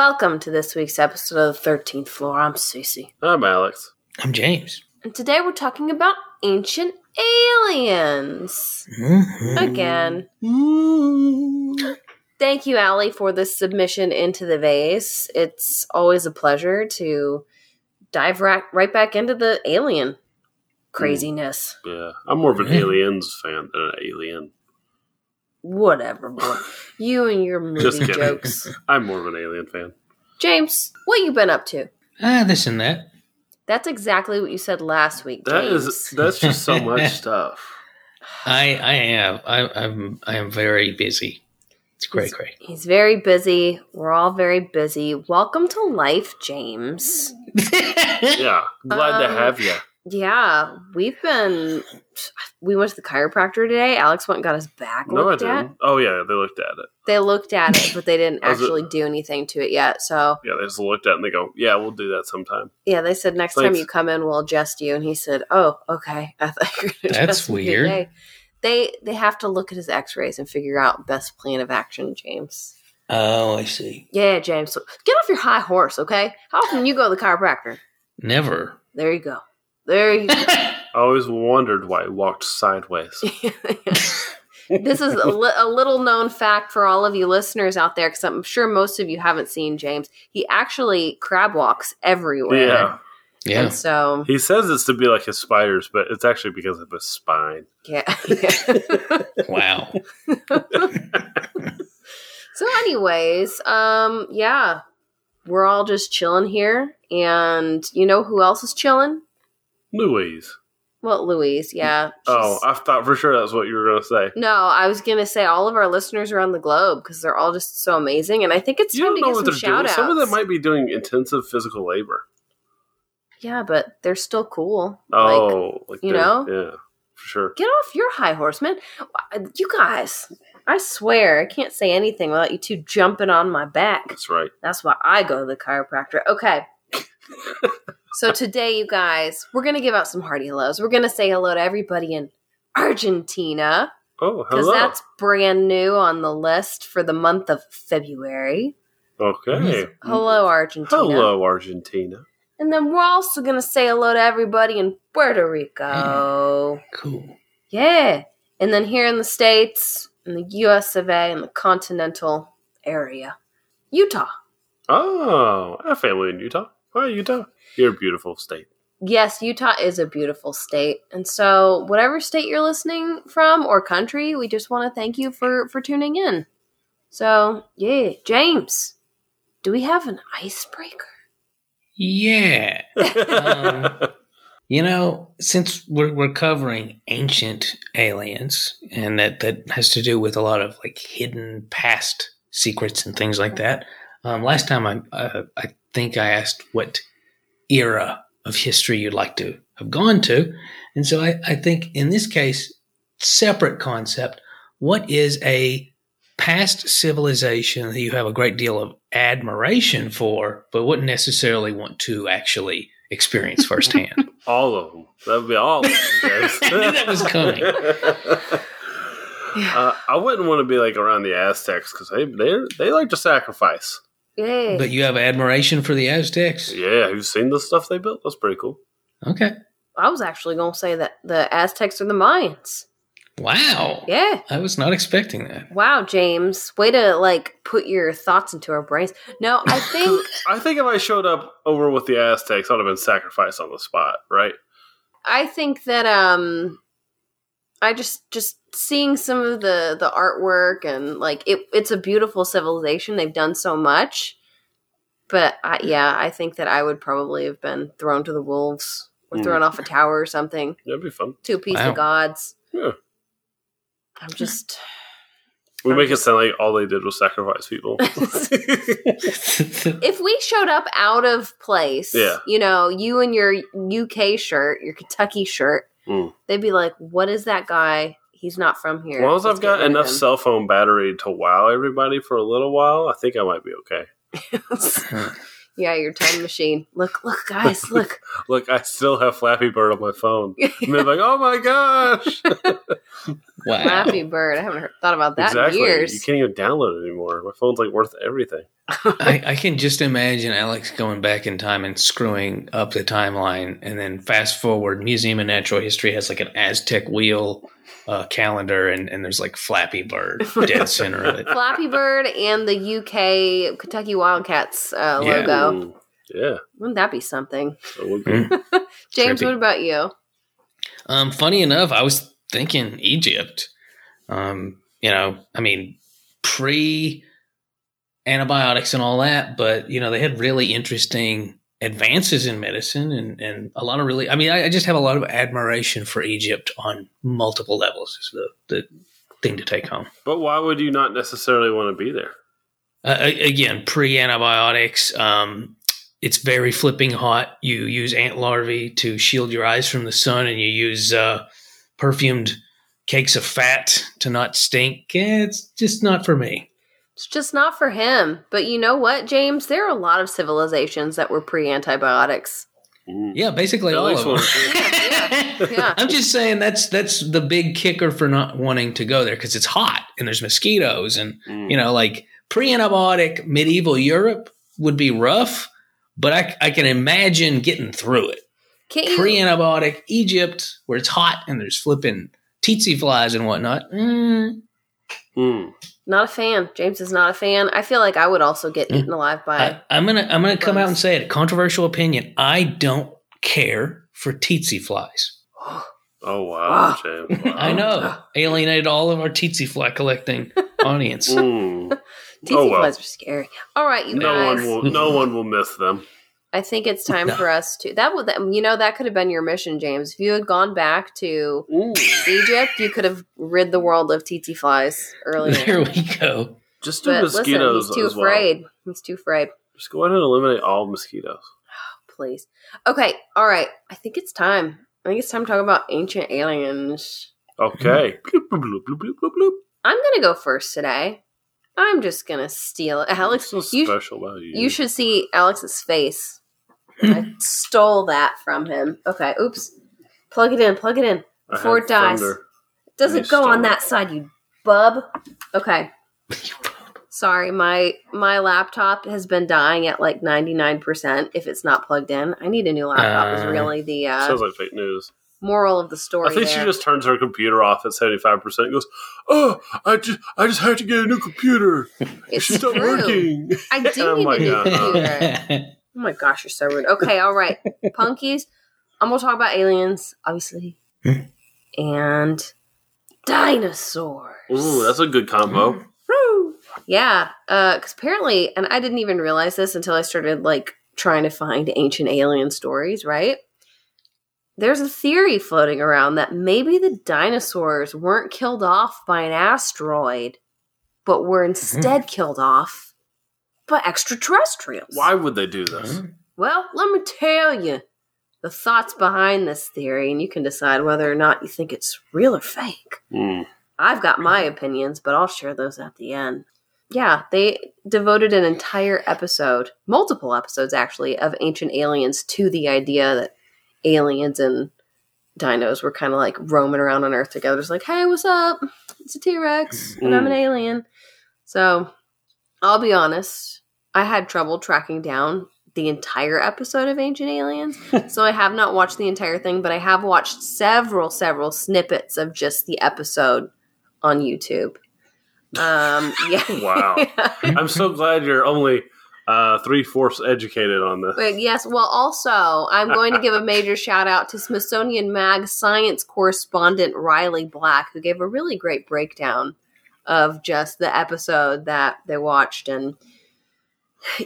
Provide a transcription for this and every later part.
Welcome to this week's episode of the 13th Floor. I'm Cece. I'm Alex. I'm James. And today we're talking about ancient aliens. Mm-hmm. Again. Thank you, Allie, for this submission into the vase. It's always a pleasure to dive right, right back into the alien craziness. Yeah, I'm more of an Yeah. Aliens fan than an Alien. Whatever, boy. you and your movie Just kidding. jokes. I'm more of an Alien fan. James, what you been up to? Ah, this and that. That's exactly what you said last week. That James. is that's just so much stuff. I I am. I, I'm I am very busy. It's great, great. He's very busy. We're all very busy. Welcome to life, James. Yeah, glad to Um, have you. Yeah, we've been. We went to the chiropractor today. Alex went and got his back No, I looked at. didn't. Oh yeah, they looked at it. They looked at it, but they didn't Was it- actually do anything to it yet. So Yeah, they just looked at it and they go, "Yeah, we'll do that sometime." yeah, they said next time you come in, we'll adjust you. And he said, "Oh, okay." I thought you were That's weird. today. They they have to look at his X-rays and figure out best plan of action, James. oh, I see. Yeah, James. So get off your high horse, okay? How often do you go to the chiropractor? Never. There you go. There you go. I always wondered why he walked sideways. this is a, li- a little known fact for all of you listeners out there because I'm sure most of you haven't seen James. He actually crab walks everywhere. yeah, yeah. And so, he says it's to be like his spiders, but it's actually because of his spine. yeah. Wow. so, anyways, um, yeah, we're all just chilling here. And you know who else is chilling? Louise. Well, Louise, yeah. Oh, I thought for sure that's what you were going to say. no, I was gonna say all of our listeners around the globe because they're all just so amazing, and I think it's You time don't to know get what some they're shout doing. outs. Some of them might be doing intensive physical labor. Yeah, but they're still cool. Oh, like, you know? yeah, for sure. get off your high horse, man. You guys, I swear, I can't say anything without you two jumping on my back. That's right. That's why I go to the chiropractor. Okay. so today, you guys, we're gonna give out some hearty hellos. We're gonna say hello to everybody in Argentina Oh, hello! because that's brand new on the list for the month of February. okay. Hello, Argentina. Hello, Argentina. And then we're also gonna say hello to everybody in Puerto Rico. Cool. Yeah. And then here in the States, in the US of A, in the continental area, Utah. Oh, I have family in Utah. Hi, Utah. You're a beautiful state. Yes, Utah is a beautiful state. And so, whatever state you're listening from or country, we just want to thank you for, for tuning in. So, yeah, James, do we have an icebreaker? Yeah. Um, You know, since we're, we're covering ancient aliens, and that, that has to do with a lot of like hidden past secrets and things like that. Um, last time I uh, I think I asked what era of history you'd like to have gone to, and so I, I think in this case, separate concept. What is a past civilization that you have a great deal of admiration for, but wouldn't necessarily want to actually experience firsthand? all of them. That would be all of them. I that was coming. Uh, I wouldn't want to be like around the Aztecs because they they they like to sacrifice. Yeah. But you have admiration for the Aztecs? Yeah, who's seen the stuff they built? That's pretty cool. Okay. I was actually going to say that the Aztecs are the Mayans. Wow. Yeah. I was not expecting that. Wow, James. Way to, like, put your thoughts into our brains. No, I think. I think if I showed up over with the Aztecs, I'd have been sacrificed on the spot, right? I think that um I just just seeing some of the the artwork and like it it's a beautiful civilization. They've done so much. But I, yeah, I think that I would probably have been thrown to the wolves or Hmm. thrown off a tower or something That'd be fun. to a piece Wow. of gods. Yeah. I'm just We I'm make it sound like all they did was sacrifice people. if we showed up out of place, Yeah. you know, you and your UK shirt, your Kentucky shirt, Mm. they'd be like, "What is that guy? He's not from here." As long as Let's I've got enough him." cell phone battery to wow everybody for a little while, I think I might be okay. yeah, your time machine. Look, look, guys, look. Look, I still have Flappy Bird on my phone. And they're like, oh my gosh. Wow. Flappy Bird. I haven't heard, thought about that exactly. in years. You can't even download it anymore. My phone's like worth everything. I, I can just imagine Alex going back in time and screwing up the timeline, and then fast forward. Museum of Natural History has like an Aztec wheel uh, calendar, and, and there's like Flappy Bird dead center of it. Flappy Bird and the UK Kentucky Wildcats uh, Yeah. logo. Mm, yeah. Wouldn't that be something? That would be. Mm. James, Trippy. what about you? Um, funny enough, I was thinking Egypt. Um, you know, I mean, pre antibiotics and all that, but you know, they had really interesting advances in medicine and, and a lot of really, I mean, I, I just have a lot of admiration for Egypt on multiple levels is the, the thing to take home. But why would you not necessarily want to be there? Uh, again, pre antibiotics, um, it's very flipping hot. You use ant larvae to shield your eyes from the sun, and you use uh, perfumed cakes of fat to not stink. Eh, It's just not for me. It's just not for him. But you know what, James? There are a lot of civilizations that were pre antibiotics. Mm. Yeah, basically all of them. one. Yeah, yeah. I'm just saying that's that's the big kicker for not wanting to go there because it's hot and there's mosquitoes and Mm. you know like pre-antibiotic medieval Europe would be rough, but I, I can imagine getting through it. Can't pre-antibiotic Egypt, where it's hot and there's flipping tsetse flies and whatnot. Mm, Mm. Not a fan. James is not a fan. I feel like I would also get eaten alive by. I, I'm gonna I'm gonna come out and say it. Controversial opinion. I don't care for tsetse flies. Oh wow, Ah. James. Wow. I know alienated all of our tsetse fly collecting audience. Mm. Tsetse oh, well. flies are scary. All right, you No guys. one will. No one will miss them. I think it's time No. for us to that would that, you know that could have been your mission, James. If you had gone back to Ooh. Egypt, you could have rid the world of tsetse flies earlier. there we go. Just do But listen, mosquitoes he's too as well. afraid. He's too afraid. Just go ahead and eliminate all mosquitoes. Oh, please. Okay. All right. I think it's time. I think it's time to talk about ancient aliens. Okay. Bloop, bloop, bloop, bloop, bloop, bloop, bloop. I'm gonna go first today. I'm just gonna steal it. Alex, so you, special about you? you should see Alex's face. I stole that from him. Okay. Oops. Plug it in. Plug it in. I before had it dies. thunder. It doesn't go on that it. side, you bub. Okay. Sorry, my my laptop has been dying at like 99% if it's not plugged in. I need a new laptop is Uh, really the uh, Sounds like fake news. moral of the story I think there. she just turns her computer off at seventy five percent. and Goes, oh, I just, I just had to get a new computer. it's She's not true. working. I do Oh need my a new God. computer. Oh my gosh, you're so rude. Okay, all right. Punkies, I'm going to talk about aliens, obviously, Hmm. and dinosaurs. Ooh, that's a good combo. Hmm. Woo! Yeah, uh, because apparently, and I didn't even realize this until I started like trying to find ancient alien stories. Right? There's a theory floating around that maybe the dinosaurs weren't killed off by an asteroid, but were mm-hmm. instead killed off by extraterrestrials. Why would they do this? Well, let me tell you the thoughts behind this theory, and you can decide whether or not you think it's real or fake. Mm. I've got my opinions, but I'll share those at the end. Yeah, they devoted an entire episode, multiple episodes actually, of Ancient Aliens to the idea that aliens and dinos were kind of like roaming around on Earth together. It's like, hey, what's up? It's a T Rex, and I'm an alien. So I'll be honest, I had trouble tracking down the entire episode of Ancient Aliens. so I have not watched the entire thing, but I have watched several, several snippets of just the episode on YouTube. Um, yeah. Wow. I'm so glad you're only uh, three fourths educated on this. But yes, well, also, I'm going to give a major shout out to Smithsonian Mag science correspondent Riley Black, who gave a really great breakdown of just the episode that they watched. And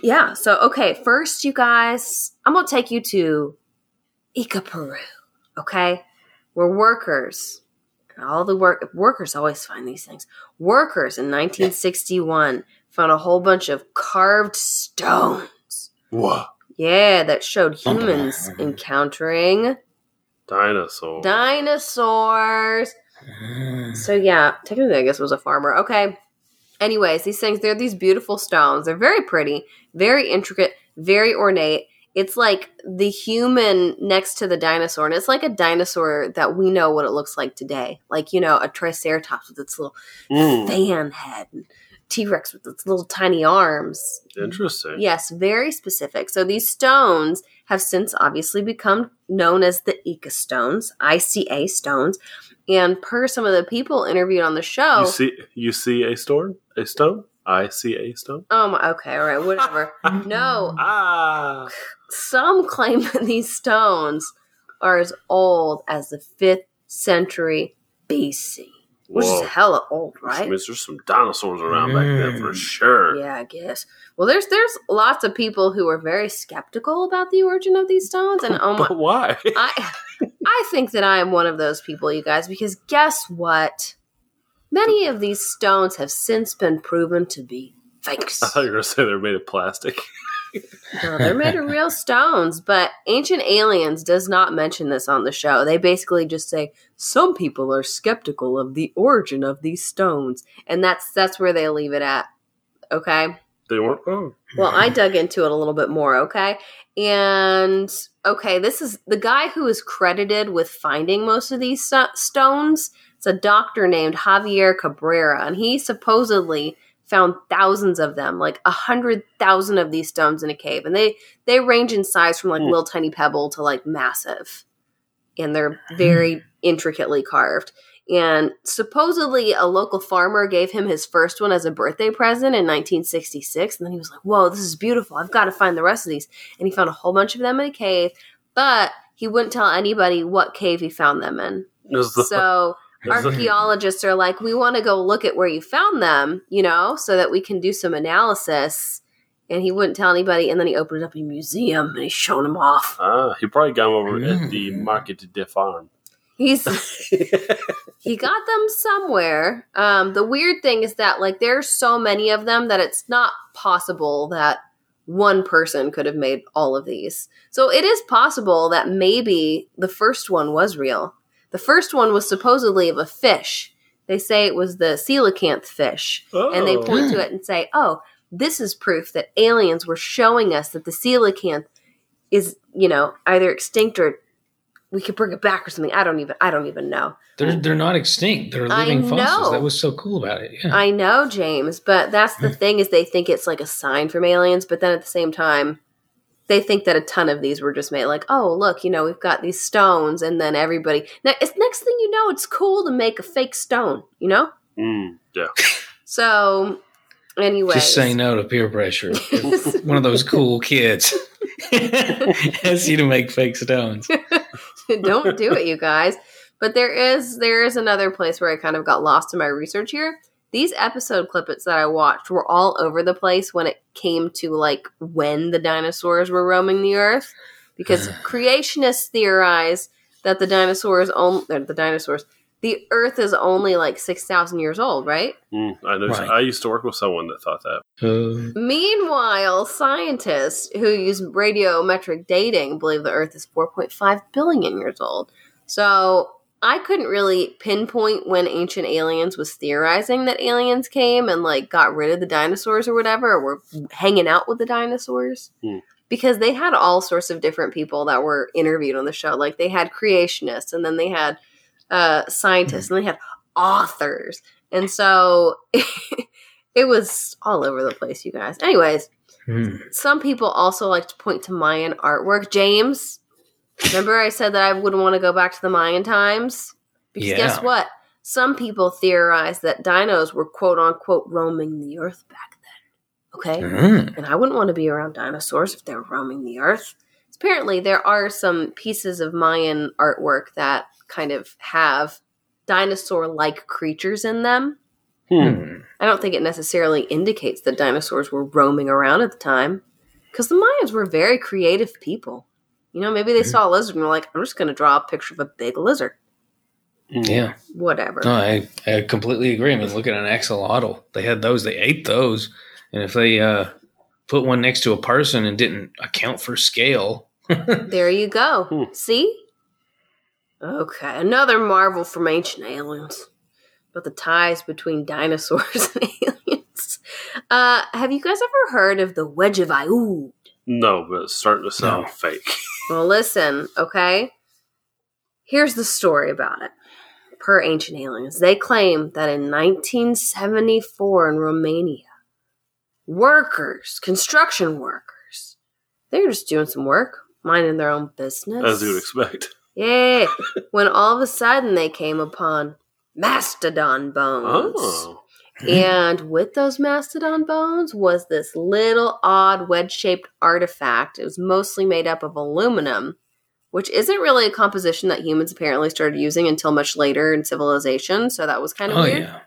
yeah, so okay, first, you guys, I'm going to take you to Ica, Peru, Okay. We're workers, all the work workers always find these things. Workers in 1961 found a whole bunch of carved stones. Whoa. Yeah, that showed humans encountering Dinosaur. dinosaurs. So yeah, technically I guess it was a farmer. Okay. Anyways, these things, they're these beautiful stones. They're very pretty, very intricate, very ornate, It's like the human next to the dinosaur, and it's like a dinosaur that we know what it looks like today. Like, you know, a triceratops with its little Mm, fan head, and T Rex with its little tiny arms. interesting. Yes, very specific. So these stones have since obviously become known as the Ica stones, ICA stones. And per some of the people interviewed on the show, You see, you see a stone, a stone. I see a stone. oh my, okay, all right, whatever. no, Ah, some claim that these stones are as old as the fifth century BC, which Whoa. is hella old, Which right? means there's some dinosaurs around back then for Mm. sure. Yeah, I guess. Well, there's there's lots of people who are very skeptical about the origin of these stones, and oh my, But why? I I think that I am one of those people, you guys, because guess what? Many of these stones have since been proven to be fakes. I thought you were going to say they're made of plastic. No, they're made of real stones, but Ancient Aliens does not mention this on the show. They basically just say some people are skeptical of the origin of these stones, and that's that's where they leave it at. Okay? They weren't. Oh, Well, I dug into it a little bit more, okay? And okay, this is the guy who is credited with finding most of these sto- stones. It's a doctor named Javier Cabrera, and he supposedly found thousands of them, like a hundred thousand of these stones in a cave, and they they range in size from like Hmm. little tiny pebble to like massive, and they're very intricately carved. And supposedly, a local farmer gave him his first one as a birthday present in 1966. And then he was like, Whoa, this is beautiful. I've got to find the rest of these. And he found a whole bunch of them in a cave, but he wouldn't tell anybody what cave he found them in. The- So archaeologists are like, We want to go look at where you found them, you know, so that we can do some analysis. And he wouldn't tell anybody. And then he opened up a museum and he showed them off. ah, he probably got them over at the Mm. Market de Farm. He's he got them somewhere. Um, the weird thing is that like there's so many of them that it's not possible that one person could have made all of these. So it is possible that maybe the first one was real. The first one was supposedly of a fish. They say it was the coelacanth fish, and they Oh. point to it and say, "Oh, this is proof that aliens were showing us that the coelacanth is, you know, either extinct or we could bring it back or something. I don't even I don't even know. They're they're not extinct. They're living fossils. That was so cool about it. Yeah. I know, James, but that's the hmm. thing is they think it's like a sign from aliens, but then at the same time they think that a ton of these were just made like, oh, look, you know, we've got these stones and then everybody now it's next thing you know, it's cool to make a fake stone, you know? Mm, yeah. So anyway. Just say no to peer pressure. One of those cool kids asks you to make fake stones. don't do it you guys but there is there is another place where i kind of got lost in my research here these episode clippets that i watched were all over the place when it came to like when the dinosaurs were roaming the earth because creationists theorize that the dinosaurs only the dinosaurs the earth is only like 6000 years old right Mm, I know. Right. I used to work with someone that thought that. Uh, Meanwhile, scientists who use radiometric dating believe the Earth is 4.5 billion years old. So I couldn't really pinpoint when ancient aliens was theorizing that aliens came and like got rid of the dinosaurs or whatever, or were hanging out with the dinosaurs. Hmm. Because they had all sorts of different people that were interviewed on the show. Like they had creationists, and then they had uh, scientists, and they had authors, and so it was all over the place, you guys. Anyways, hmm. some people also like to point to Mayan artwork. James, remember I said that I wouldn't want to go back to the Mayan times? Because Yeah. guess what? Some people theorize that dinos were quote unquote roaming the earth back then. Okay? Mm. And I wouldn't want to be around dinosaurs if they were roaming the earth. Apparently, there are some pieces of Mayan artwork that kind of have dinosaur like creatures in them. Hmm. Hmm. I don't think it necessarily indicates that dinosaurs were roaming around at the time. Because the Mayans were very creative people. You know, maybe they saw a lizard and were like, I'm just going to draw a picture of a big lizard. Mm. Yeah. Whatever. No, I, I completely agree. I mean, look at an axolotl. They had those. They ate those. And if they uh, put one next to a person and didn't account for scale, There you go. Hmm. See? Okay, another marvel from ancient aliens. about the ties between dinosaurs and aliens. Uh, have you guys ever heard of the Wedge of Aiud? No, but it's starting to sound No. fake. Well, listen, okay? Here's the story about it. Per Ancient Aliens, they claim that in 1974 in Romania, workers, construction workers, they were just doing some work, minding their own business. As you would expect. Yeah, when all of a sudden they came upon mastodon bones. Oh. Mm-hmm. And with those mastodon bones was this little odd wedge shaped artifact. It was mostly made up of aluminum, which isn't really a composition that humans apparently started using until much later in civilization. So that was kind of Oh weird. yeah,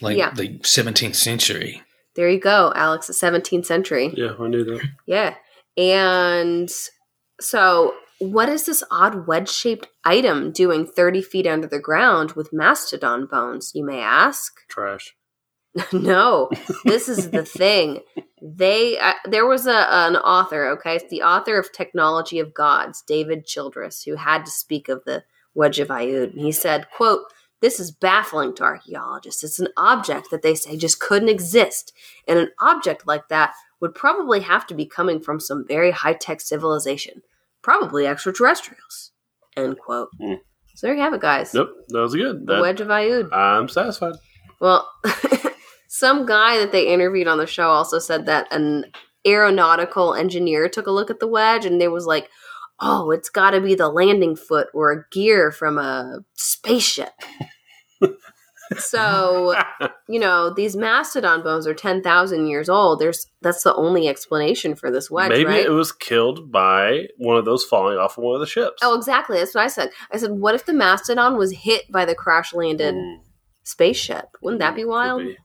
like Yeah. the 17th century. There you go, Alex, the 17th century. Yeah, I knew that. Yeah. And so, what is this odd wedge shaped item doing 30 feet under the ground with mastodon bones, you may ask? Trash. no, this is the thing. They uh, there was a an author, okay, it's the author of Technology of Gods, David Childress, who had to speak of the Wedge of Aiud. And he said, "quote This is baffling to archaeologists. It's an object that they say just couldn't exist, and an object like that would probably have to be coming from some very high tech civilization, probably extraterrestrials." End quote. Hmm. So there you have it, guys. Yep, that was good. The Wedge of Aiud. I'm satisfied. Well, some guy that they interviewed on the show also said that an aeronautical engineer took a look at the wedge and they was like, "Oh, it's got to be the landing foot or a gear from a spaceship." so, you know, these mastodon bones are 10,000 years old. There's that's the only explanation for this wedge, Maybe right? it was killed by one of those falling off of one of the ships. oh, exactly. That's what I said. I said, "What if the mastodon was hit by the crash-landed Mm, spaceship? Wouldn't that be could wild?" be.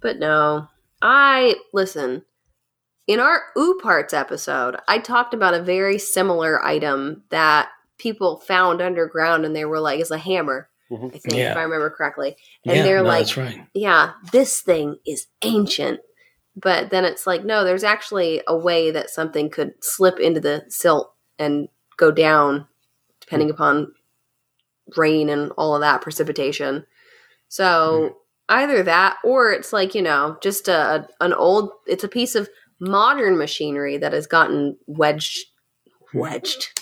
But no, I listen. In our Ooh Parts episode, I talked about a very similar item that people found underground, and they were like, "It's a hammer." Mhm. I think, Yeah. if I remember correctly. And yeah, they're no, like, that's right. "Yeah, this thing is ancient." But then it's like, no, there's actually a way that something could slip into the silt and go down, depending upon rain and all of that precipitation. So either that, or it's like you know, just a an old. It's a piece of modern machinery that has gotten wedged, wedged.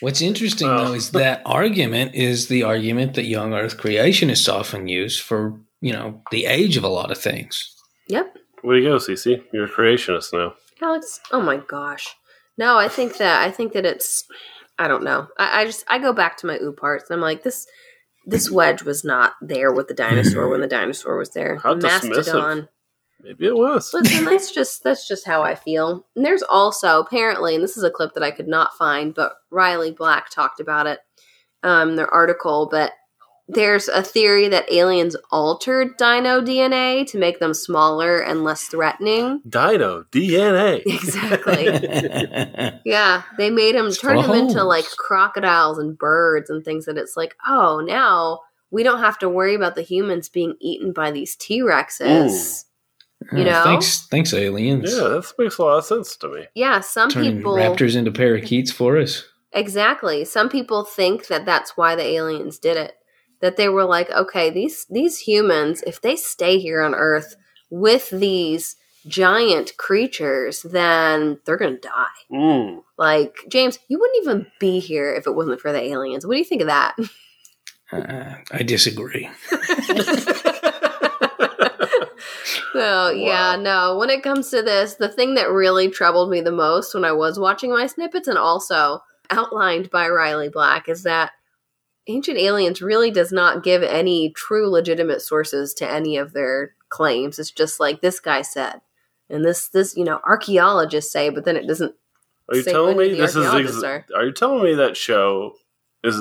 What's interesting Oh. though is that argument is the argument that young Earth creationists often use for you know the age of a lot of things. Way you go, Cece. You're a creationist now. Alex, oh my gosh. No, I think that I think that it's I don't know. I, I just I go back to my ooh parts and I'm like this this wedge was not there with the dinosaur when the dinosaur was there. How dismissive. Mastodon. Maybe it was. Listen, that's just that's just how I feel. And there's also apparently, and this is a clip that I could not find, but Riley Black talked about it, um, in their article. But there's a theory that aliens altered dino DNA to make them smaller and less threatening. Dino DNA. Exactly. Yeah, they made them turn them into like crocodiles and birds and things that it's like, oh, now we don't have to worry about the humans being eaten by these T Rexes. You Uh, know? thanks, thanks, aliens. yeah, that makes a lot of sense to me. Yeah, some Turning people raptors into parakeets for us. exactly. Some people think that that's why the aliens did it. That they were like, okay, these these humans, if they stay here on Earth with these giant creatures, then they're gonna die. Mm. Like James, you wouldn't even be here if it wasn't for the aliens. What do you think of that? Uh, I disagree. So yeah, no. When it comes to this, the thing that really troubled me the most when I was watching my snippets, and also outlined by Riley Black, is that Ancient Aliens really does not give any true legitimate sources to any of their claims. It's just like this guy said, and this this you know archaeologists say, but then it doesn't. Are you Say telling me this is? Ex- are. are you telling me that show is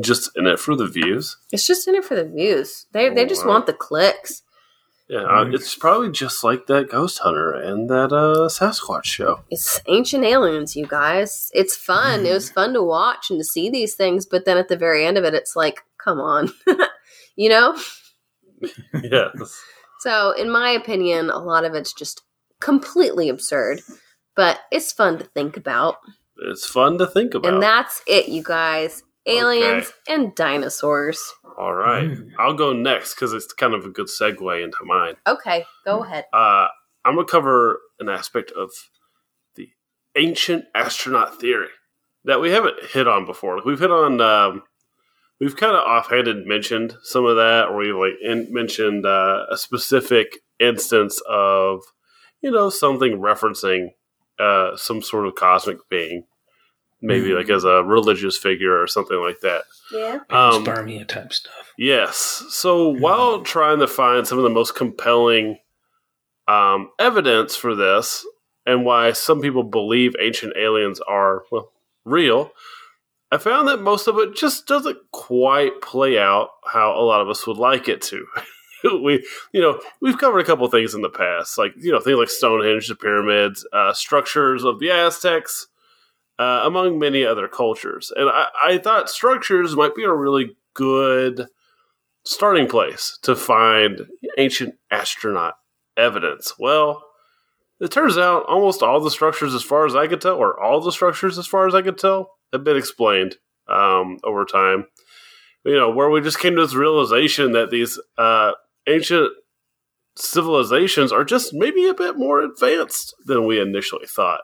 just in it for the views? It's just in it for the views. They they Oh, just wow. want the clicks. Yeah, uh, Mm. it's probably just like that Ghost Hunter and that uh, Sasquatch show. It's ancient aliens, you guys. It's fun. It was fun to watch and to see these things, but then at the very end of it, it's like, come on, you know. yes. So, in my opinion, a lot of it's just completely absurd, but it's fun to think about. It's fun to think about. And that's it, you guys. Aliens and dinosaurs. All right. Mm. I'll go next because it's kind of a good segue into mine. Okay, go ahead. Uh, I'm going to cover an aspect of the ancient astronaut theory that we haven't hit on before. Like we've hit on, um, we've kind of offhanded mentioned some of that, or we've like in, mentioned uh, a specific instance of, you know, something referencing uh, some sort of cosmic being, maybe Mhm. like as a religious figure or something like that. Yeah. Um, Panspermia type stuff. Yes. So while trying to find some of the most compelling um, evidence for this and why some people believe ancient aliens are well real, I found that most of it just doesn't quite play out how a lot of us would like it to. we, you know, we've covered a couple of things in the past, like you know things like Stonehenge, the pyramids, uh, structures of the Aztecs, uh, among many other cultures. And I, I thought structures might be a really good starting place to find ancient astronaut evidence. Well, it turns out almost all the structures, as far as I could tell, or all the structures, as far as I could tell, have been explained um, over time. You know, where we just came to this realization that these uh, ancient civilizations are just maybe a bit more advanced than we initially thought,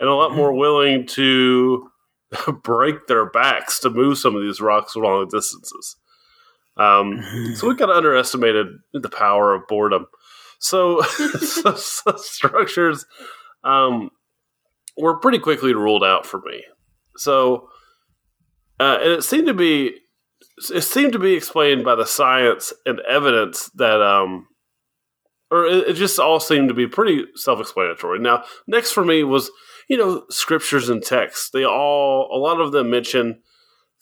and a lot more willing to break their backs to move some of these rocks long distances. Um, so we kind of underestimated the power of boredom. So, so, so structures um, were pretty quickly ruled out for me. So, uh, and it seemed to be it seemed to be explained by the science and evidence that um, or it, it just all seemed to be pretty self-explanatory. Now, next for me was you know scriptures and texts. They all a lot of them mention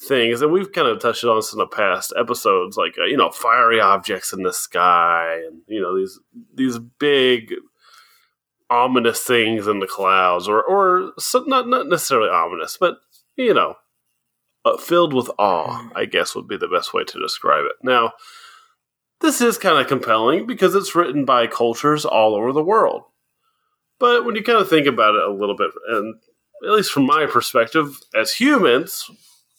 things, and we've kind of touched on this in the past episodes, like uh, you know fiery objects in the sky, and you know these these big ominous things in the clouds, or or not not necessarily ominous, but you know uh, filled with awe. I guess would be the best way to describe it. Now, this is kind of compelling because it's written by cultures all over the world. But when you kind of think about it a little bit, and at least from my perspective, as humans,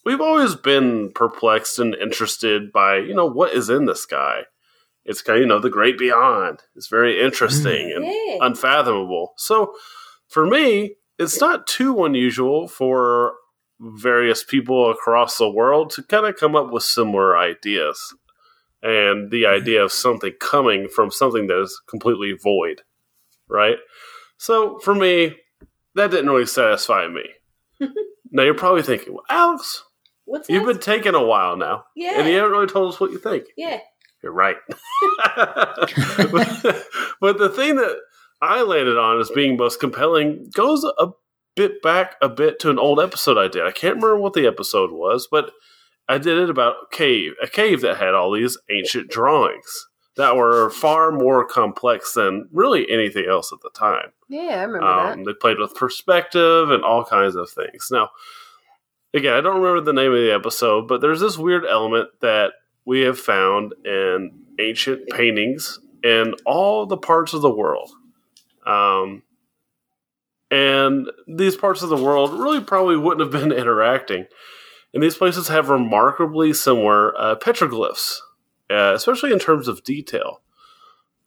we've always been perplexed and interested by you know what is in the sky. It's kind of you know the great beyond. It's very interesting and mm. Yeah. unfathomable. So for me, it's not too unusual for various people across the world to kind of come up with similar ideas. And the mm-hmm. idea of something coming from something that is completely void, right? So for me, that didn't really satisfy me. now you're probably thinking, well, Alex, What's you've been taking a while now, yeah. and you haven't really told us what you think. yeah. You're right. but the thing that I landed on as being most compelling goes a bit back a bit to an old episode I did. I can't remember what the episode was, but I did it about a cave, a cave that had all these ancient drawings that were far more complex than really anything else at the time. Yeah, I remember Um, they played with perspective and all kinds of things. Now, again, I don't remember the name of the episode, but there's this weird element that we have found in ancient paintings in all the parts of the world. Um, and these parts of the world really probably wouldn't have been interacting. And these places have remarkably similar uh, petroglyphs, uh, especially in terms of detail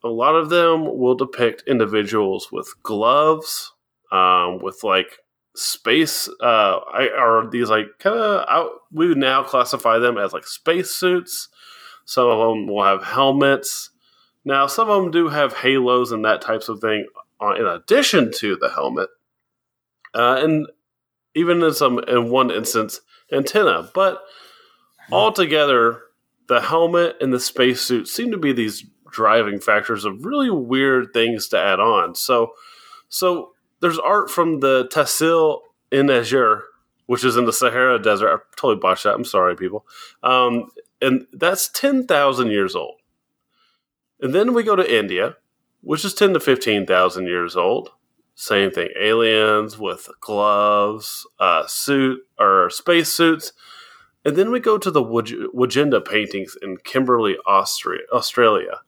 a lot of them will depict individuals with gloves, um, with like space, uh, I, are these like kind of, we would now classify them as like space suits. Some of them will have helmets. Now, some of them do have halos and that types of thing uh, in addition to the helmet. Uh, and even in some, in one instance, antenna. But altogether, the helmet and the spacesuit seem to be these driving factors of really weird things to add on. So, so there's art from the Tassil in Azure, which is in the Sahara Desert. I totally botched that. I'm sorry, people. Um, and that's ten thousand years old. And then we go to India, which is ten to fifteen thousand years old. Same thing, aliens with gloves, uh, suit or space suits. And then we go to the Waj- Wajenda paintings in Kimberley, Austria, Australia.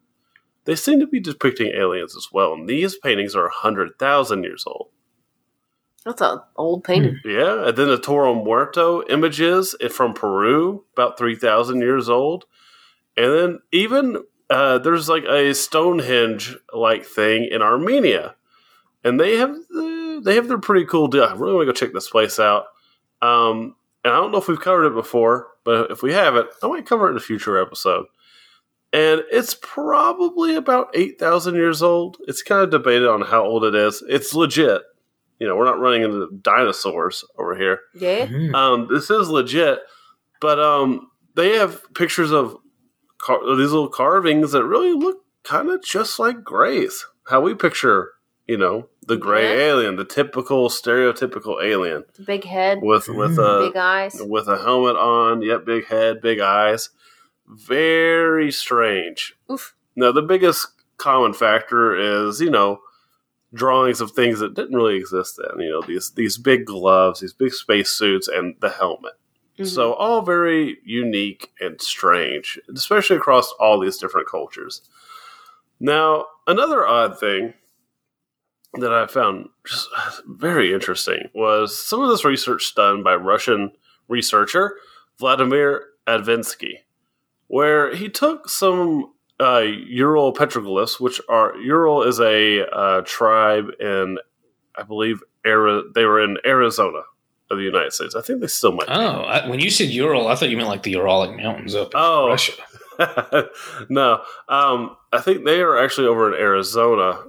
They seem to be depicting aliens as well, and these paintings are 100,000 years old. That's an old painting. Yeah, and then the Toro Muerto images from Peru, about 3,000 years old. And then even uh, there's like a Stonehenge like thing in Armenia. And they have uh, they have their pretty cool deal. I really want to go check this place out. Um, and I don't know if we've covered it before, but if we haven't, I might cover it in a future episode. And it's probably about eight thousand years old. It's kind of debated on how old it is. It's legit. You know, we're not running into dinosaurs over here. Yeah. Mm. Um, this is legit, but um, they have pictures of car- these little carvings that really look kind of just like Greys. How we picture, you know, the gray Yeah. alien, the typical stereotypical alien big head, with with a big eyes. with a helmet on. Yep, big head, big eyes. Very strange. Oof. Now, the biggest common factor is, you know, drawings of things that didn't really exist then. You know, these these big gloves, these big space suits, and the helmet. Mhm. So all very unique and strange, especially across all these different cultures. Now, another odd thing that I found just very interesting was some of this research done by Russian researcher Vladimir Avinsky, where he took some uh, Ural petroglyphs, which are Ural is a uh, tribe in, I believe, Ari- they were in Arizona of the United States. I think they still might. be. Oh, I, when you said Ural, I thought you meant like the Uralic Mountains up in Oh. Russia. no, um, I think they are actually over in Arizona,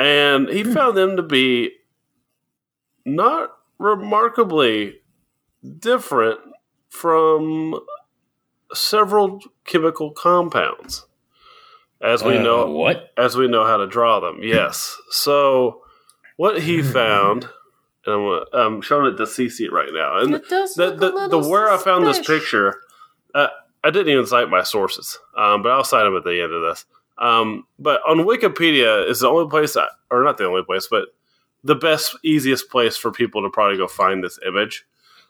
and he found them to be not remarkably different from several chemical compounds, as we Uh, know what? as we know how to draw them. Yes. So what he found, and I'm, I'm showing it to Cece right now, and the the, the little where I found this picture, uh, I didn't even cite my sources, um, but I'll cite them at the end of this. Um, but on Wikipedia is the only place, I, or not the only place, but the best, easiest place for people to probably go find this image.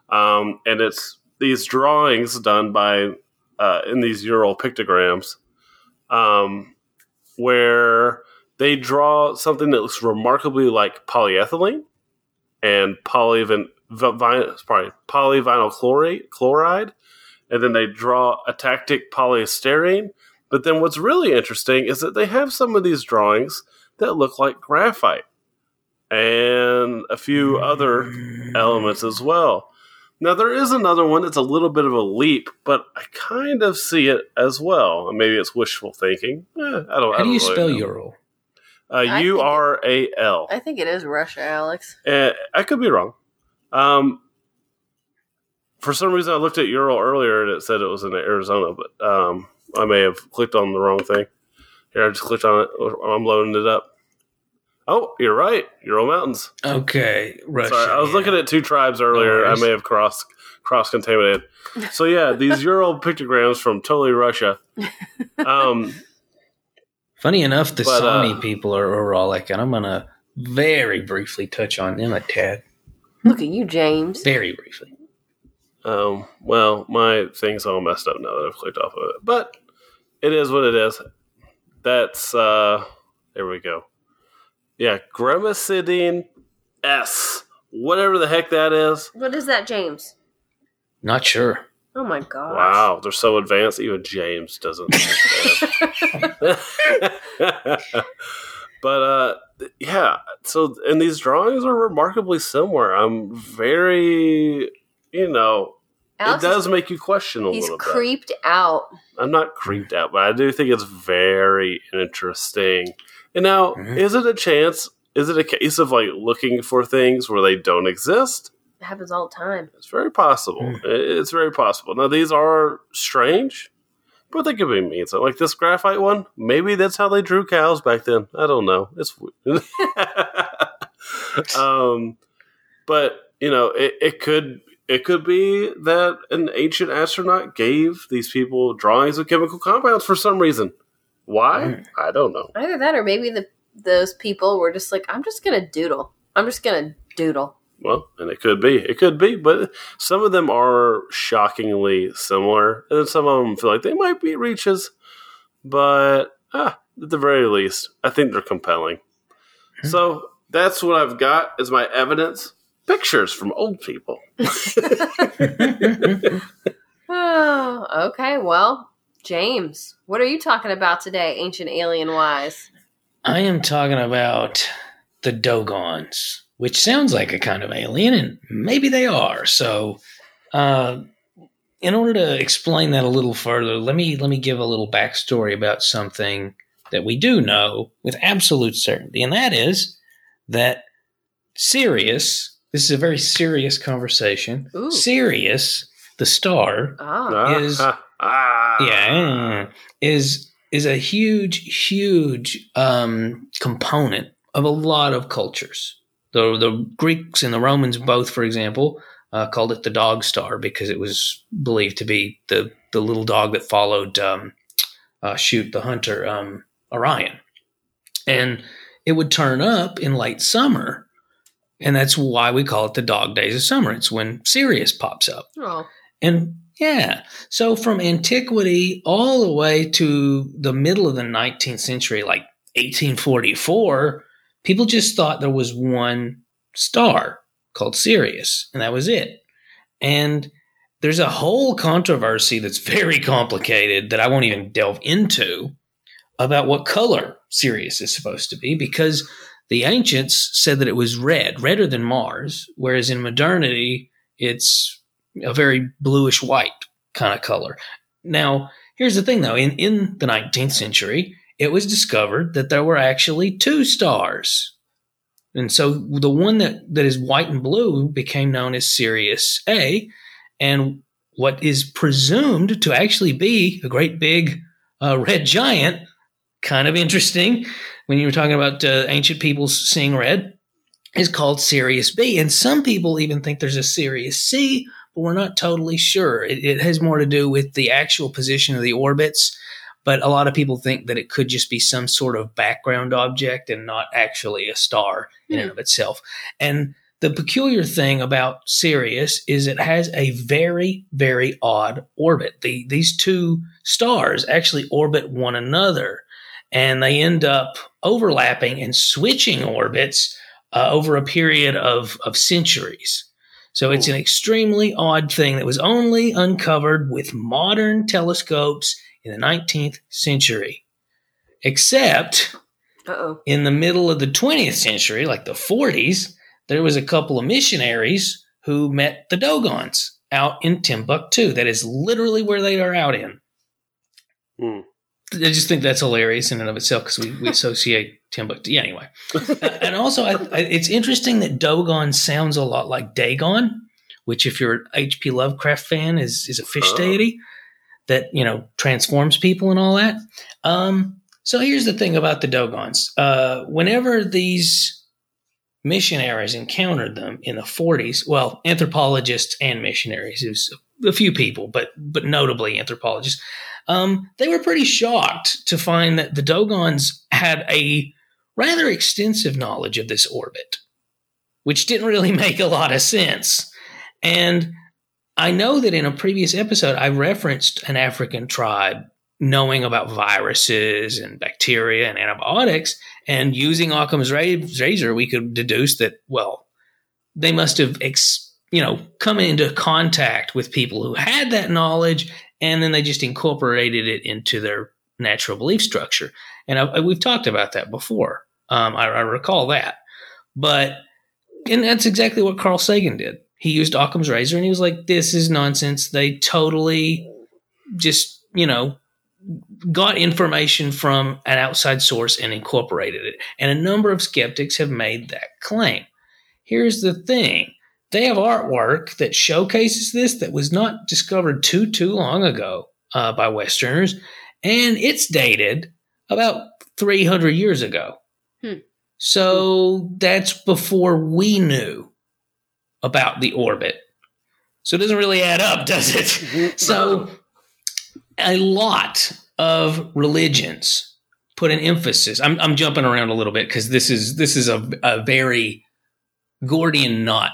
Um, and it's these drawings done by uh, in these Ural pictograms, um, where they draw something that looks remarkably like polyethylene and polyvin, vi- sorry, polyvinyl chlorate, chloride, and then they draw atactic polystyrene. But then what's really interesting is that they have some of these drawings that look like graphite and a few other elements as well. Now there is another one that's a little bit of a leap, but I kind of see it as well. Maybe it's wishful thinking. Eh, I don't. How do don't you really spell know. Ural? Uh, think U R A L. I think it is Russia, Alex. Uh, I could be wrong. Um, for some reason, I looked at Ural earlier and it said it was in Arizona, but um, I may have clicked on the wrong thing. Here, I just clicked on it. I'm loading it up. Oh, you're right. Ural Mountains. Okay, Russia. Sorry, I was yeah. looking at two tribes earlier. I may have cross cross contaminated. So yeah, these Ural pictograms from totally Russia. Um, Funny enough, the But, Sami uh, people are Uralic, and I'm gonna very briefly touch on them a tad. Look at you, James. Very briefly. Um, well, my thing's all messed up now that I've clicked off of it, but it is what it is. That's uh, there we go. Yeah, Gramicidin S, whatever the heck that is. What is that, James? Not sure. Oh my god! Wow, they're so advanced. Even James doesn't understand. but uh, yeah. So, and these drawings are remarkably similar. I'm very, you know, Alex it does is, make you question a little bit. He's creeped out. I'm not creeped out, but I do think it's very interesting. And now, Mhm. is it a chance? Is it a case of like looking for things where they don't exist? It happens all the time. It's very possible. Mm. It- It's very possible. Now, these are strange, but they could be mean. So, like this graphite one, maybe that's how they drew cows back then. I don't know. It's weird. um, but you know, it, it could it could be that an ancient astronaut gave these people drawings of chemical compounds for some reason. Why? I don't know. Either that, or maybe the those people were just like, "I'm just gonna doodle. I'm just gonna doodle." Well, and it could be. It could be, but some of them are shockingly similar, and then some of them feel like they might be reaches. But ah, at the very least, I think they're compelling. Hmm. So that's what I've got as my evidence: pictures from old people. Oh, okay. Well, James, what are you talking about today, ancient alien wise? I am talking about the Dogons, which sounds like a kind of alien, and maybe they are. So, uh, in order to explain that a little further, let me let me give a little backstory about something that we do know with absolute certainty, and that is that Sirius. This is a very serious conversation. Ooh. Sirius, the star, Ah. is- ah. yeah, is is a huge, huge um, component of a lot of cultures. The the Greeks and the Romans both, for example, uh, called it the dog star because it was believed to be the the little dog that followed um, uh, shoot the hunter um, Orion, and it would turn up in late summer, and that's why we call it the dog days of summer. It's when Sirius pops up. Oh. And yeah, so from antiquity all the way to the middle of the 19th century, like 1844, people just thought there was one star called Sirius, and that was it. And there's a whole controversy that's very complicated that I won't even delve into about what color Sirius is supposed to be because the ancients said that it was red, redder than Mars, whereas in modernity, it's a very bluish white kind of color. Now, here's the thing though, in, in the 19th century, it was discovered that there were actually two stars. And so the one that, that is white and blue became known as Sirius A, and what is presumed to actually be a great big uh, red giant, kind of interesting when you were talking about uh, ancient peoples seeing red, is called Sirius B. And some people even think there's a Sirius C, but we're not totally sure. It, it has more to do with the actual position of the orbits, but a lot of people think that it could just be some sort of background object and not actually a star in and of itself. And the peculiar thing about Sirius is it has a very, very odd orbit. The, these two stars actually orbit one another, and they end up overlapping and switching orbits uh, over a period of, of centuries. So it's an extremely odd thing that was only uncovered with modern telescopes in the 19th century. Except Uh oh. in the middle of the 20th century, like the 40s, there was a couple of missionaries who met the Dogons out in Timbuktu. That is literally where they are out in. Hmm. I just think that's hilarious in and of itself because we, we associate Timbuktu. Yeah, anyway. and also, I, I, it's interesting that Dogon sounds a lot like Dagon, which, if you're an H.P. Lovecraft fan, is is a fish Oh. deity that you know transforms people and all that. Um, so here's the thing about the Dogons. Uh, whenever these missionaries encountered them in the 40s, well, anthropologists and missionaries, it was a few people, but but notably anthropologists, um, they were pretty shocked to find that the Dogons had a rather extensive knowledge of this orbit, which didn't really make a lot of sense. And I know that in a previous episode, I referenced an African tribe knowing about viruses and bacteria and antibiotics. And using Occam's razor, we could deduce that, well, they must have, ex- you know, come into contact with people who had that knowledge, and then they just incorporated it into their natural belief structure. And I, we've talked about that before. Um, I, I recall that. But, and that's exactly what Carl Sagan did. He used Occam's razor and he was like, this is nonsense. They totally just, you know, got information from an outside source and incorporated it. And a number of skeptics have made that claim. Here's the thing they have artwork that showcases this that was not discovered too, too long ago uh, by Westerners, and it's dated about 300 years ago. Hmm. So that's before we knew about the orbit. So it doesn't really add up, does it? So a lot of religions put an emphasis. I'm, I'm jumping around a little bit because this is this is a, a very Gordian knot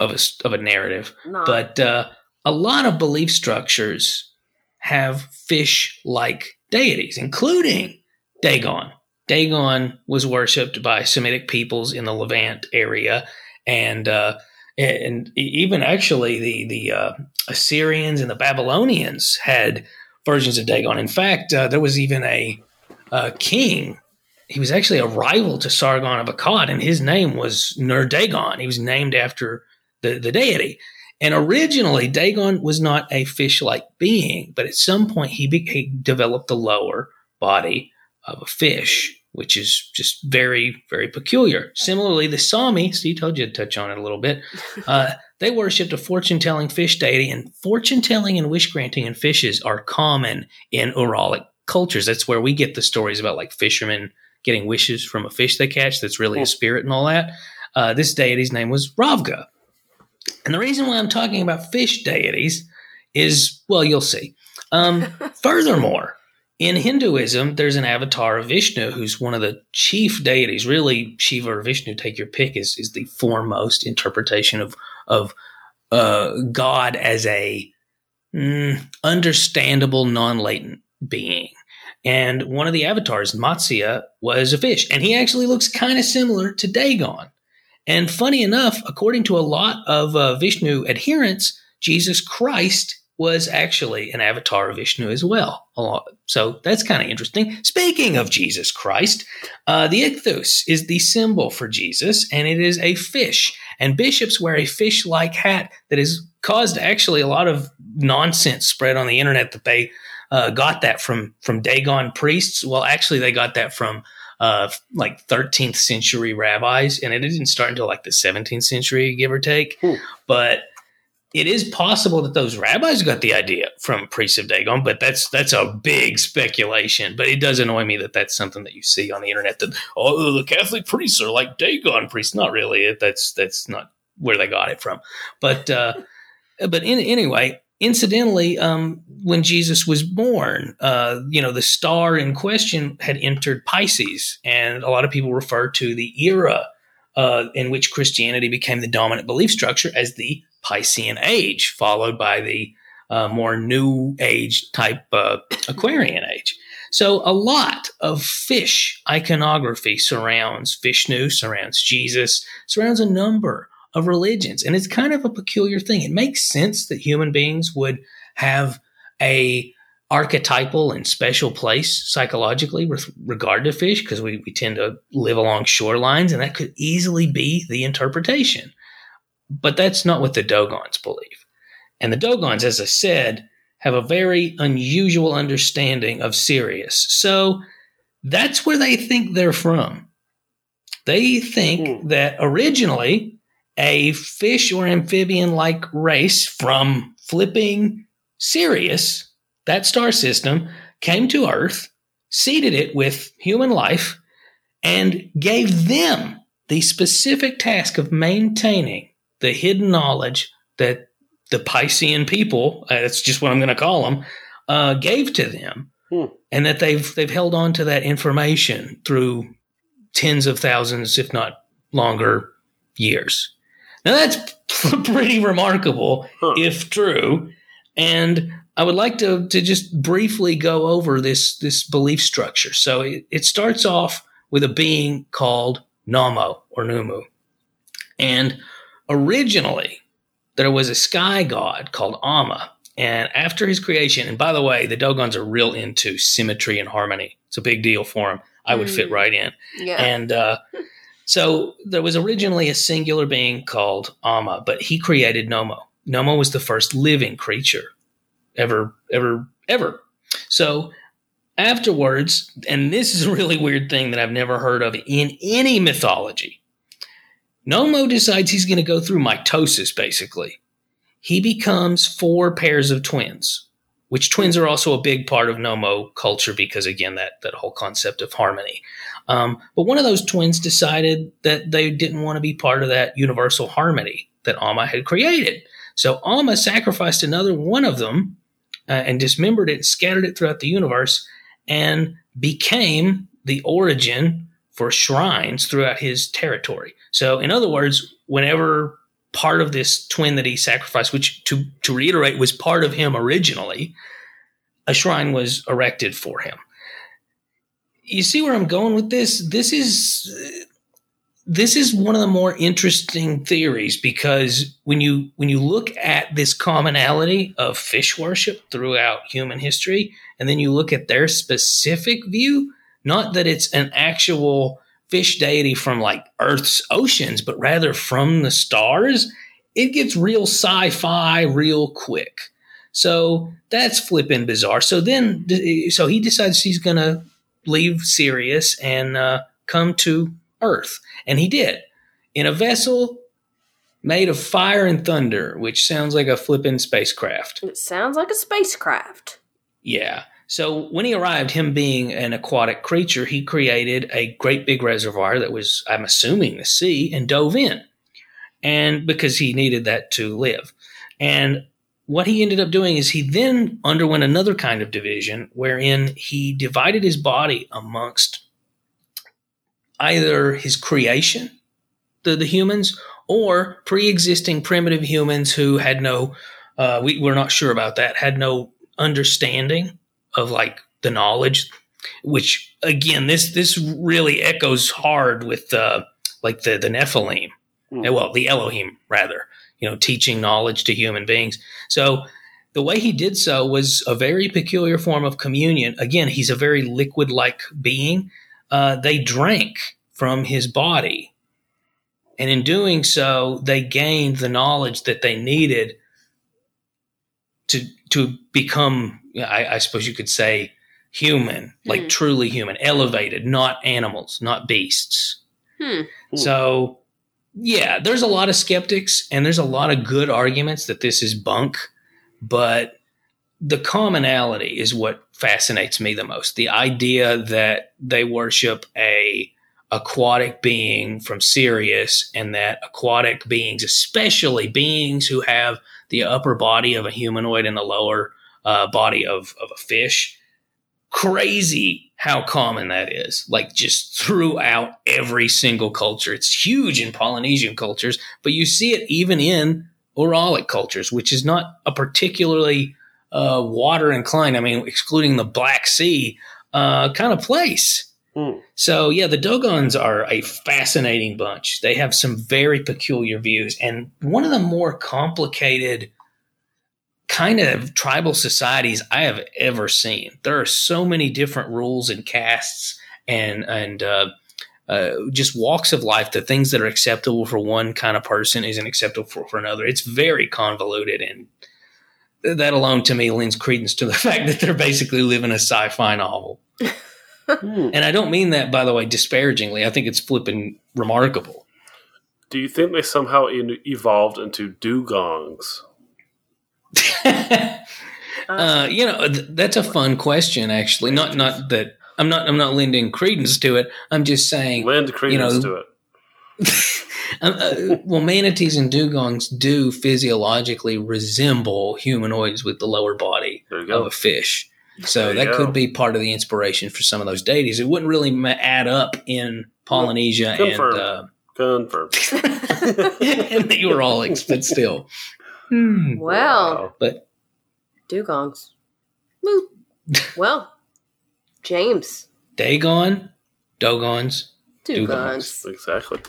of a of a narrative. Not. But uh, a lot of belief structures have fish-like deities, including Dagon. Dagon was worshipped by Semitic peoples in the Levant area, and uh, and even actually the the uh, Assyrians and the Babylonians had versions of Dagon. In fact, uh, there was even a, uh king he was actually a rival to Sargon of Akkad, and his name was Nur-Dagon. He was named after the, the deity. And originally, Dagon was not a fish like being, but at some point he, be- he developed the lower body of a fish, which is just very, very peculiar. Similarly, the Sami, Steve told you to touch on it a little bit, uh, they worshipped a fortune telling fish deity, and fortune telling and wish granting in fishes are common in Uralic cultures. That's where we get the stories about like fishermen getting wishes from a fish they catch that's really a spirit and all that. Uh, this deity's name was Ravga. And the reason why I'm talking about fish deities is, well, you'll see. Um, furthermore, in Hinduism, there's an avatar of Vishnu who's one of the chief deities. Really, Shiva or Vishnu, take your pick, is, is the foremost interpretation of, of uh, God as a mm, understandable, non latent being. And one of the avatars, Matsya, was a fish. And he actually looks kind of similar to Dagon. And funny enough, according to a lot of uh, Vishnu adherents, Jesus Christ was actually an avatar of Vishnu as well. So that's kind of interesting. Speaking of Jesus Christ, uh, the ichthus is the symbol for Jesus, and it is a fish. And bishops wear a fish like hat that has caused actually a lot of nonsense spread on the internet that they uh, got that from from Dagon priests. Well, actually, they got that from uh, like 13th century rabbis, and it didn't start until like the 17th century, give or take. Hmm. But it is possible that those rabbis got the idea from priests of Dagon, but that's that's a big speculation. But it does annoy me that that's something that you see on the internet that oh the Catholic priests are like Dagon priests. Not really. That's that's not where they got it from. But uh, but in, anyway, incidentally, um, when Jesus was born, uh, you know, the star in question had entered Pisces, and a lot of people refer to the era uh, in which Christianity became the dominant belief structure as the Piscean Age, followed by the uh, more New Age type uh, Aquarian Age. So a lot of fish iconography surrounds Vishnu, surrounds Jesus, surrounds a number of religions. And it's kind of a peculiar thing. It makes sense that human beings would have a archetypal and special place psychologically with regard to fish because we, we tend to live along shorelines and that could easily be the interpretation. But that's not what the Dogons believe. And the Dogons, as I said, have a very unusual understanding of Sirius. So that's where they think they're from. They think mm. that originally a fish or amphibian like race from flipping Sirius, that star system, came to Earth, seeded it with human life, and gave them the specific task of maintaining the hidden knowledge that the Piscean people, uh, that's just what I'm going to call them, uh, gave to them, hmm. and that they've they've held on to that information through tens of thousands, if not longer, years. Now that's pretty remarkable, huh. if true. And I would like to, to just briefly go over this, this belief structure. So it, it starts off with a being called Namo or Numu. And originally, there was a sky god called Amma. And after his creation, and by the way, the Dogons are real into symmetry and harmony. It's a big deal for them. I would mm. fit right in. Yeah. And uh, so there was originally a singular being called Amma, but he created Nomo. Nomo was the first living creature ever, ever, ever. So afterwards, and this is a really weird thing that I've never heard of in any mythology. Nomo decides he's going to go through mitosis, basically. He becomes four pairs of twins, which twins are also a big part of Nomo culture because, again, that, that whole concept of harmony. Um, but one of those twins decided that they didn't want to be part of that universal harmony that Amma had created. So Amma sacrificed another one of them uh, and dismembered it, scattered it throughout the universe, and became the origin for shrines throughout his territory. So, in other words, whenever part of this twin that he sacrificed, which to, to reiterate was part of him originally, a shrine was erected for him you see where I'm going with this? This is this is one of the more interesting theories because when you when you look at this commonality of fish worship throughout human history and then you look at their specific view not that it's an actual fish deity from like Earth's oceans, but rather from the stars, it gets real sci fi real quick. So that's flipping bizarre. So then, so he decides he's going to leave Sirius and uh, come to Earth. And he did in a vessel made of fire and thunder, which sounds like a flippin' spacecraft. It sounds like a spacecraft. Yeah. So when he arrived, him being an aquatic creature, he created a great big reservoir that was, I'm assuming, the sea and dove in. And because he needed that to live. And what he ended up doing is he then underwent another kind of division wherein he divided his body amongst either his creation, the, the humans, or pre existing primitive humans who had no, uh, we, we're not sure about that, had no understanding of like the knowledge, which again, this, this really echoes hard with, uh, like the, the Nephilim, mm. well, the Elohim rather, you know, teaching knowledge to human beings. So the way he did so was a very peculiar form of communion. Again, he's a very liquid like being. Uh, they drank from his body. And in doing so, they gained the knowledge that they needed to to become, I, I suppose you could say, human, hmm. like truly human, elevated, not animals, not beasts. Hmm. So yeah, there's a lot of skeptics and there's a lot of good arguments that this is bunk, but the commonality is what fascinates me the most. The idea that they worship a aquatic being from Sirius and that aquatic beings, especially beings who have the upper body of a humanoid and the lower uh, body of, of a fish, crazy how common that is, like just throughout every single culture. It's huge in Polynesian cultures, but you see it even in Uralic cultures, which is not a particularly uh, water inclined, I mean, excluding the Black Sea uh, kind of place. Mm. So, yeah, the Dogons are a fascinating bunch. They have some very peculiar views, and one of the more complicated kind of tribal societies I have ever seen. There are so many different rules and castes and and uh, uh, just walks of life. The things that are acceptable for one kind of person isn't acceptable for, for another. It's very convoluted, and that alone to me lends credence to the fact that they're basically living a sci-fi novel. Hmm. and I don't mean that, by the way, disparagingly. I think it's flipping remarkable. Do you think they somehow in- evolved into dugongs? uh, you know, th- that's a fun question. Actually, not not that I'm not I'm not lending credence to it. I'm just saying lend credence you know, to it. Um, uh, well, manatees and dugongs do physiologically resemble humanoids with the lower body of a fish. So that go. could be part of the inspiration for some of those deities. It wouldn't really add up in Polynesia Confirmed. and uh, confirmed and the Uralics, but still. Hmm. Well, wow. but dugongs. well, James. Dagon, Dogons, Dugons. Exactly.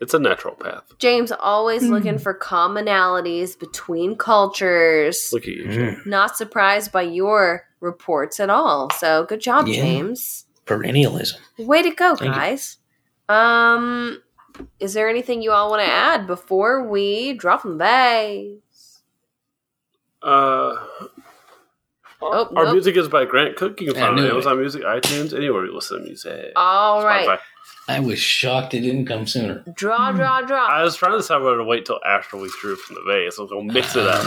It's a natural path. James always mm. looking for commonalities between cultures. Look at you, mm. Not surprised by your reports at all. So good job, yeah. James. Perennialism. Way to go, Thank guys. You. Um is there anything you all want to add before we drop the bags? Uh, oh, our nope. music is by Grant Cook. You can find it on Amazon Music, iTunes, anywhere you listen to music. All Spotify. I was shocked it didn't come sooner. Draw, draw, draw. I was trying to decide whether to wait till after we drew from the vase. I was going to mix it up.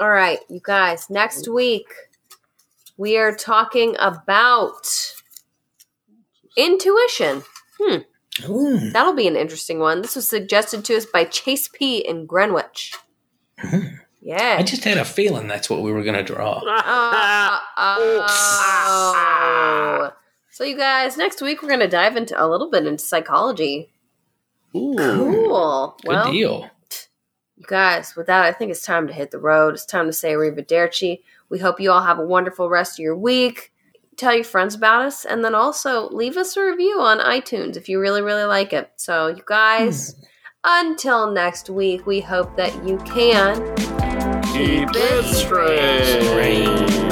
All right, you guys. Next week, we are talking about intuition. Hmm. Ooh. That'll be an interesting one. This was suggested to us by Chase P. in Greenwich. Yeah. I just had a feeling that's what we were going to draw. Uh, oh. so, you guys, next week we're going to dive into a little bit into psychology. Ooh. Cool. Good well, deal. You guys, with that, I think it's time to hit the road. It's time to say arrivederci. We hope you all have a wonderful rest of your week. Tell your friends about us, and then also leave us a review on iTunes if you really, really like it. So, you guys. Hmm. Until next week, we hope that you can keep, it strange.